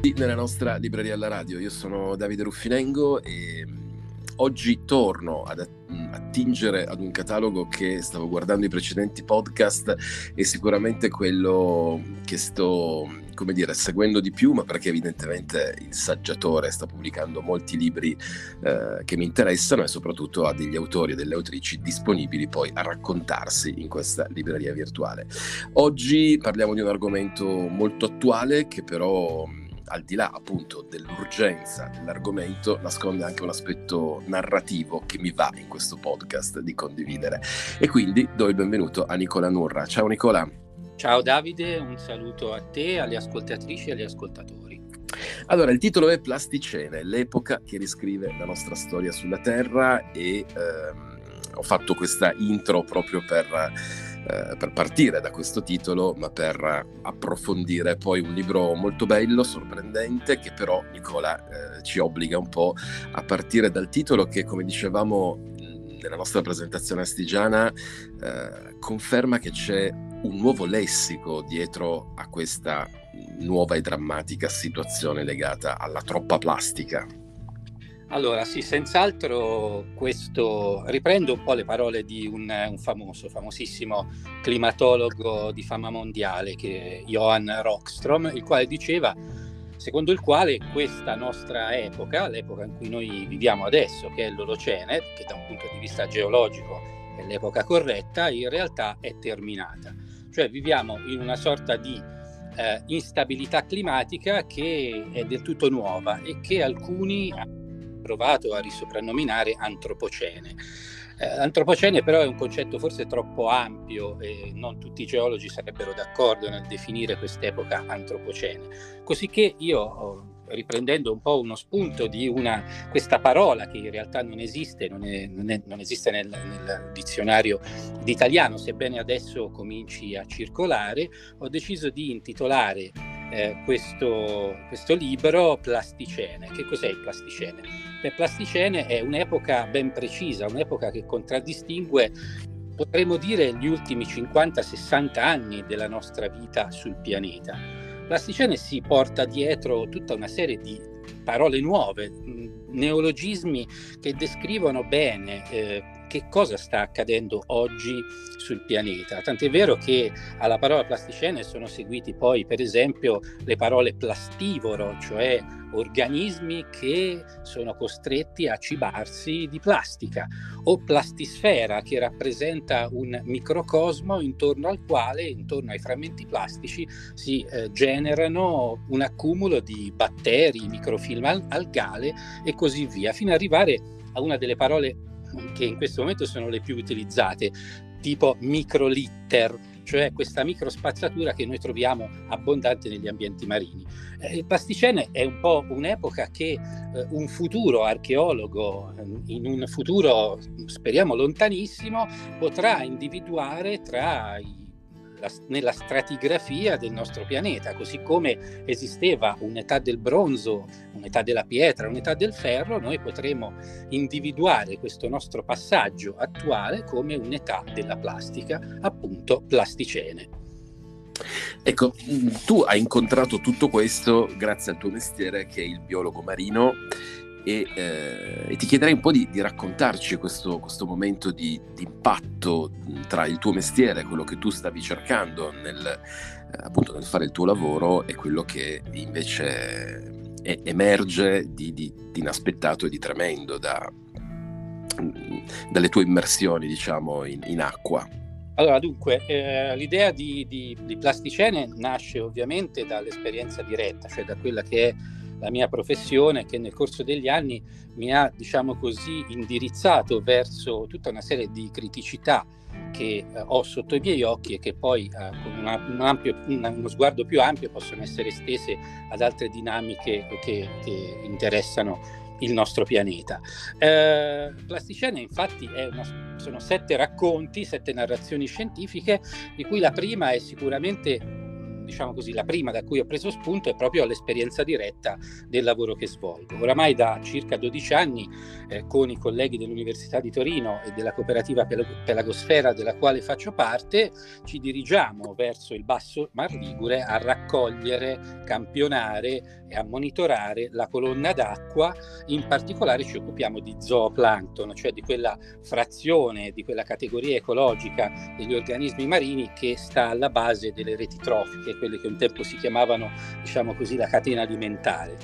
nella nostra libreria alla radio. Io sono Davide Ruffinengo e mm, oggi torno ad attingere ad un catalogo che stavo guardando i precedenti podcast e sicuramente quello che sto come dire, seguendo di più, ma perché evidentemente il saggiatore sta pubblicando molti libri eh, che mi interessano e soprattutto ha degli autori e delle autrici disponibili poi a raccontarsi in questa libreria virtuale. Oggi parliamo di un argomento molto attuale che però al di là appunto dell'urgenza dell'argomento, nasconde anche un aspetto narrativo che mi va in questo podcast di condividere. E quindi do il benvenuto a Nicola Nurra. Ciao Nicola. Ciao Davide, un saluto a te, alle ascoltatrici e agli ascoltatori. Allora, il titolo è Plasticene, l'epoca che riscrive la nostra storia sulla Terra e ehm, ho fatto questa intro proprio per eh, per partire da questo titolo, ma per approfondire poi un libro molto bello, sorprendente, che però Nicola eh, ci obbliga un po' a partire dal titolo che, come dicevamo nella nostra presentazione astigiana, eh, conferma che c'è un nuovo lessico dietro a questa nuova e drammatica situazione legata alla troppa plastica. Allora, sì, senz'altro questo riprendo un po' le parole di un, un, famoso, famosissimo climatologo di fama mondiale, che è Johan Rockstrom, il quale diceva, secondo il quale questa nostra epoca, l'epoca in cui noi viviamo adesso, che è l'Olocene, che da un punto di vista geologico è l'epoca corretta, in realtà è terminata. Cioè viviamo in una sorta di eh, instabilità climatica che è del tutto nuova e che alcuni provato a risoprannominare antropocene. Eh, antropocene però è un concetto forse troppo ampio e non tutti i geologi sarebbero d'accordo nel definire quest'epoca antropocene. Cosicché io riprendendo un po' uno spunto di una, questa parola che in realtà non esiste, non, è, non, è, non esiste nel, nel, dizionario d'italiano, sebbene adesso cominci a circolare, ho deciso di intitolare eh, questo, questo libro Plasticene. Che cos'è il Plasticene? Le Plasticene è un'epoca ben precisa, un'epoca che contraddistingue potremmo dire gli ultimi 50-60 anni della nostra vita sul pianeta. Plasticene si porta dietro tutta una serie di parole nuove, neologismi che descrivono bene eh, che cosa sta accadendo oggi sul pianeta. Tant'è vero che alla parola plasticene sono seguiti poi, per esempio, le parole plastivoro, cioè organismi che sono costretti a cibarsi di plastica, o plastisfera, che rappresenta un microcosmo intorno al quale, intorno ai frammenti plastici, si eh, generano un accumulo di batteri, microfilm algale e così via, fino ad arrivare a una delle parole che in questo momento sono le più utilizzate, tipo microlitter, cioè questa microspazzatura che noi troviamo abbondante negli ambienti marini. Eh, il Pasticene è un po' un'epoca che eh, un futuro archeologo, eh, in un futuro speriamo lontanissimo, potrà individuare tra i la, nella stratigrafia del nostro pianeta, così come esisteva un'età del bronzo, un'età della pietra, un'età del ferro, noi potremo individuare questo nostro passaggio attuale come un'età della plastica, appunto plasticene. Ecco, tu hai incontrato tutto questo grazie al tuo mestiere che è il biologo marino e, eh, e, ti chiederei un po' di, di raccontarci questo, questo momento di, di, impatto tra il tuo mestiere, quello che tu stavi cercando nel, eh, appunto nel fare il tuo lavoro e quello che invece è, emerge di, di, inaspettato e di tremendo da, dalle tue immersioni diciamo in, in acqua. Allora, dunque, eh, l'idea di, di, di Plasticene nasce ovviamente dall'esperienza diretta, cioè da quella che è la mia professione che nel corso degli anni mi ha, diciamo così, indirizzato verso tutta una serie di criticità che eh, ho sotto i miei occhi e che poi eh, con una, un ampio, un, uno sguardo più ampio possono essere estese ad altre dinamiche che, che interessano il nostro pianeta. Eh, Plasticene infatti una, sono sette racconti, sette narrazioni scientifiche, di cui la prima è sicuramente diciamo così, la prima da cui ho preso spunto è proprio l'esperienza diretta del lavoro che svolgo. Oramai da circa 12 anni eh, con i colleghi dell'Università di Torino e della cooperativa Pelagosfera della quale faccio parte, ci dirigiamo verso il basso Mar Ligure a raccogliere, campionare e a monitorare la colonna d'acqua, in particolare ci occupiamo di zooplancton, cioè di quella frazione, di quella categoria ecologica degli organismi marini che sta alla base delle reti trofiche, quelle che un tempo si chiamavano, diciamo così, la catena alimentare.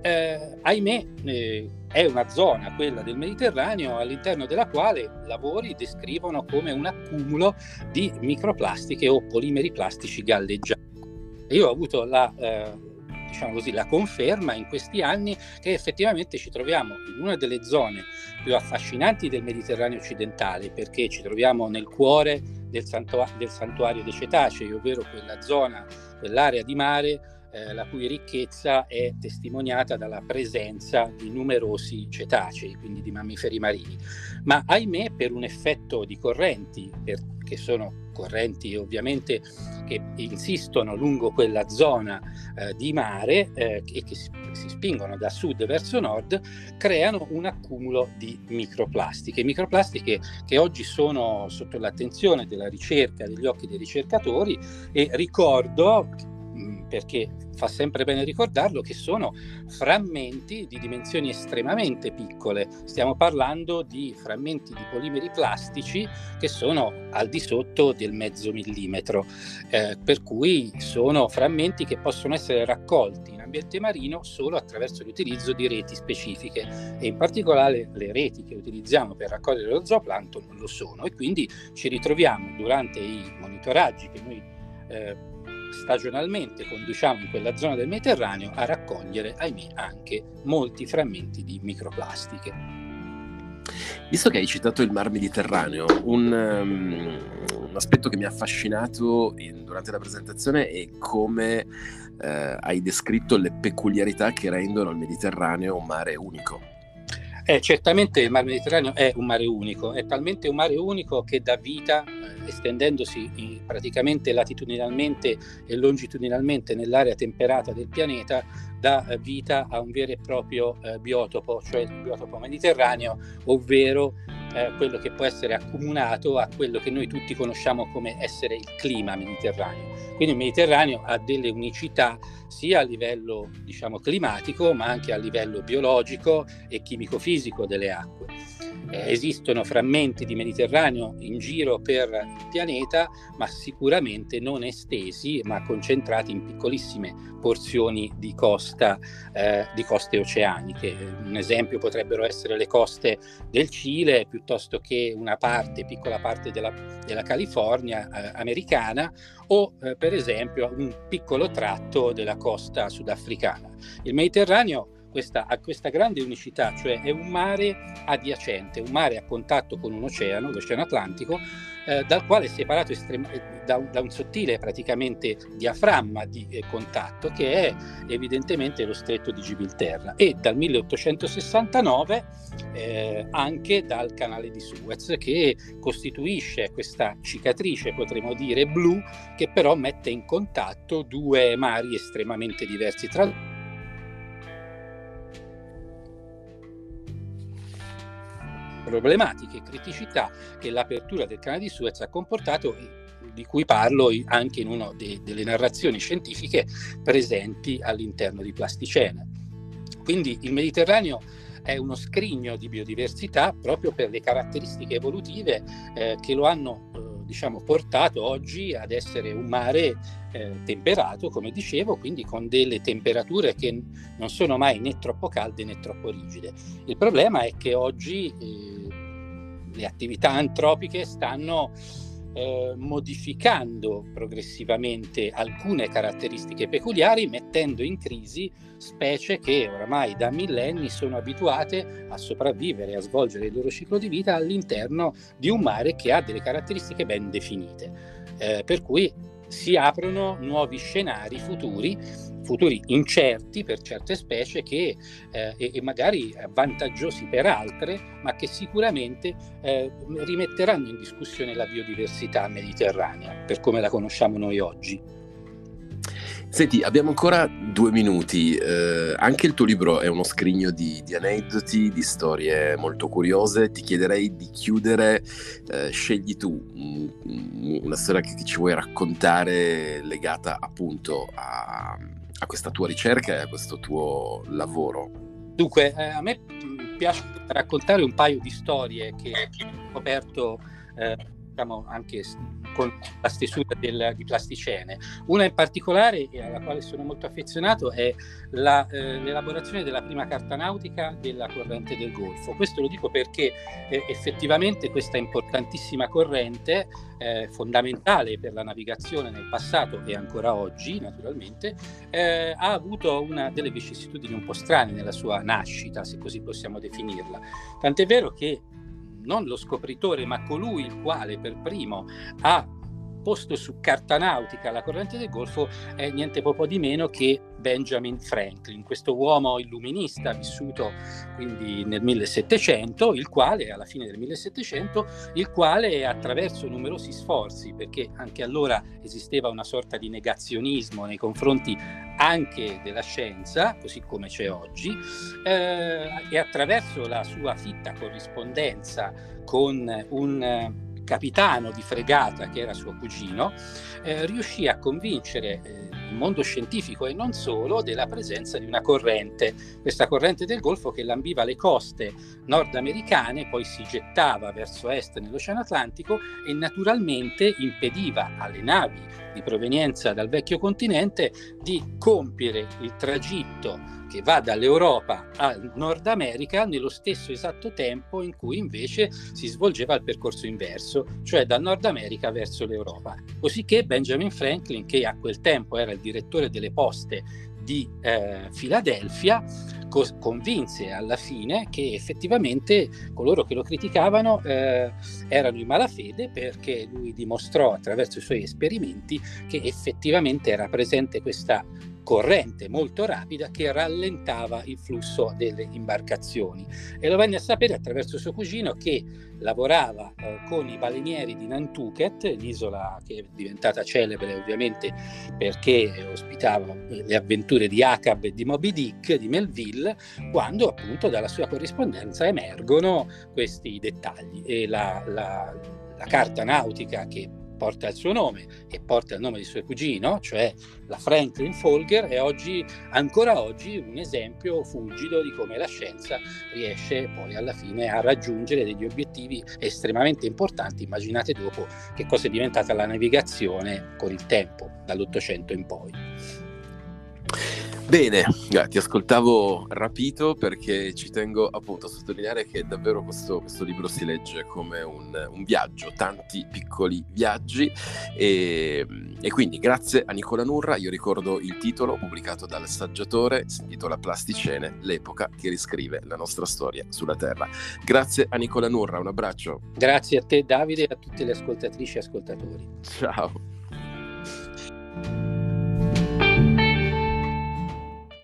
Eh, ahimè, eh, è una zona, quella del Mediterraneo, all'interno della quale lavori descrivono come un accumulo di microplastiche o polimeri plastici galleggianti. Io ho avuto la eh, diciamo così, la conferma in questi anni che effettivamente ci troviamo in una delle zone più affascinanti del Mediterraneo occidentale, perché ci troviamo nel cuore del, santua- del santuario dei cetacei, ovvero quella zona, quell'area di mare eh, la cui ricchezza è testimoniata dalla presenza di numerosi cetacei, quindi di mammiferi marini. Ma ahimè, per un effetto di correnti, per, che sono correnti ovviamente che insistono lungo quella zona eh, di mare eh, e che si, si, spingono da sud verso nord, creano un accumulo di microplastiche. Microplastiche che oggi sono sotto l'attenzione della ricerca, degli occhi dei ricercatori e ricordo perché fa sempre bene ricordarlo, che sono frammenti di dimensioni estremamente piccole. Stiamo parlando di frammenti di polimeri plastici che sono al di sotto del mezzo millimetro, eh, per cui sono frammenti che possono essere raccolti in ambiente marino solo attraverso l'utilizzo di reti specifiche e in particolare le reti che utilizziamo per raccogliere lo zooplancton non lo sono e quindi ci ritroviamo durante i monitoraggi che noi eh, stagionalmente conduciamo in quella zona del Mediterraneo a raccogliere, ahimè, anche molti frammenti di microplastiche. Visto che hai citato il Mar Mediterraneo, un, um, un aspetto che mi ha affascinato in, durante la presentazione è come uh, hai descritto le peculiarità che rendono il Mediterraneo un mare unico. Eh, certamente il Mar Mediterraneo è un mare unico, è talmente un mare unico che dà vita estendendosi praticamente latitudinalmente e longitudinalmente nell'area temperata del pianeta, dà eh, vita a un vero e proprio eh, biotopo, cioè il biotopo mediterraneo, ovvero eh, quello che può essere accomunato a quello che noi tutti conosciamo come essere il clima mediterraneo. Quindi il Mediterraneo ha delle unicità sia a livello diciamo, climatico, ma anche a livello biologico e chimico-fisico delle acque eh, esistono frammenti di Mediterraneo in giro per il pianeta, ma sicuramente non estesi, ma concentrati in piccolissime porzioni di costa, eh, di coste oceaniche. Un esempio potrebbero essere le coste del Cile, piuttosto che una parte, piccola parte della, della California eh, americana, o eh, per esempio un piccolo tratto della costa sudafricana. Il Mediterraneo questa, ha questa grande unicità, cioè è un mare adiacente, un mare a contatto con un oceano, l'Oceano Atlantico, eh, dal quale è separato estrem- eh, da, un, da, un, sottile praticamente diaframma di eh, contatto che è evidentemente lo stretto di Gibilterra. E dal 1869 eh, anche dal canale di Suez che costituisce questa cicatrice potremmo dire blu che però mette in contatto due mari estremamente diversi tra loro problematiche e criticità che l'apertura del canale di Suez ha comportato e di cui parlo anche in una de- delle narrazioni scientifiche presenti all'interno di Plasticena. Quindi il Mediterraneo è uno scrigno di biodiversità proprio per le caratteristiche evolutive eh, che lo hanno eh, diciamo, portato oggi ad essere un mare eh, temperato, come dicevo, quindi con delle temperature che non sono mai né troppo calde né troppo rigide. Il problema è che oggi eh, le attività antropiche stanno eh, modificando progressivamente alcune caratteristiche peculiari, mettendo in crisi specie che oramai da millenni sono abituate a sopravvivere a svolgere il loro ciclo di vita all'interno di un mare che ha delle caratteristiche ben definite. Eh, per cui si aprono nuovi scenari futuri, futuri incerti per certe specie che, eh, e, magari vantaggiosi per altre, ma che sicuramente eh, rimetteranno in discussione la biodiversità mediterranea per come la conosciamo noi oggi. Senti, abbiamo ancora due minuti. Eh, anche il tuo libro è uno scrigno di, di, aneddoti, di storie molto curiose. Ti chiederei di chiudere, eh, scegli tu un, una storia che, ci vuoi raccontare legata appunto a, a, questa tua ricerca e a questo tuo lavoro. Dunque, eh, a me piace raccontare un paio di storie che ho scoperto eh, diciamo, anche con la stesura del, di plasticene. Una in particolare, e alla quale sono molto affezionato, è la, eh, l'elaborazione della prima carta nautica della corrente del Golfo. Questo lo dico perché eh, effettivamente questa importantissima corrente, eh, fondamentale per la navigazione nel passato e ancora oggi, naturalmente, eh, ha avuto una delle vicissitudini un po' strane nella sua nascita, se così possiamo definirla. Tant'è vero che non lo scopritore, ma colui il quale per primo ha posto su carta nautica la corrente del Golfo è niente poco di meno che Benjamin Franklin, questo uomo illuminista vissuto quindi nel 1700, il quale alla fine del 1700, il quale attraverso numerosi sforzi, perché anche allora esisteva una sorta di negazionismo nei confronti anche della scienza, così come c'è oggi, eh, e attraverso la sua fitta corrispondenza con un capitano di fregata che era suo cugino, eh, riuscì a convincere eh, il mondo scientifico e non solo della presenza di una corrente, questa corrente del Golfo che lambiva le coste nordamericane, poi si gettava verso est nell'Oceano Atlantico e naturalmente impediva alle navi di provenienza dal vecchio continente di compiere il tragitto che va dall'Europa al Nord America nello stesso esatto tempo in cui invece si svolgeva il percorso inverso, cioè dal Nord America verso l'Europa. Così che Benjamin Franklin, che a quel tempo era il direttore delle poste di eh, Filadelfia, co- convinse alla fine che effettivamente coloro che lo criticavano eh, erano in malafede perché lui dimostrò attraverso i suoi esperimenti che effettivamente era presente questa corrente molto rapida che rallentava il flusso delle imbarcazioni. E lo venne a sapere attraverso suo cugino che lavorava eh, con i balenieri di Nantucket, l'isola che è diventata celebre ovviamente perché ospitava le avventure di Acab e di Moby Dick, di Melville, quando appunto dalla sua corrispondenza emergono questi dettagli. E la, la, la carta nautica che porta il suo nome e porta il nome di suo cugino, cioè la Franklin Folger, è oggi, ancora oggi un esempio fulgido di come la scienza riesce poi alla fine a raggiungere degli obiettivi estremamente importanti. Immaginate dopo che cosa è diventata la navigazione con il tempo, dall'Ottocento in poi. Bene, ti ascoltavo rapito perché ci tengo appunto a sottolineare che davvero questo, questo libro si legge come un, un, viaggio, tanti piccoli viaggi e, e, quindi grazie a Nicola Nurra, io ricordo il titolo pubblicato dal saggiatore, si intitola Plasticene, l'epoca che riscrive la nostra storia sulla Terra. Grazie a Nicola Nurra, un abbraccio. Grazie a te Davide e a tutte le ascoltatrici e ascoltatori. Ciao.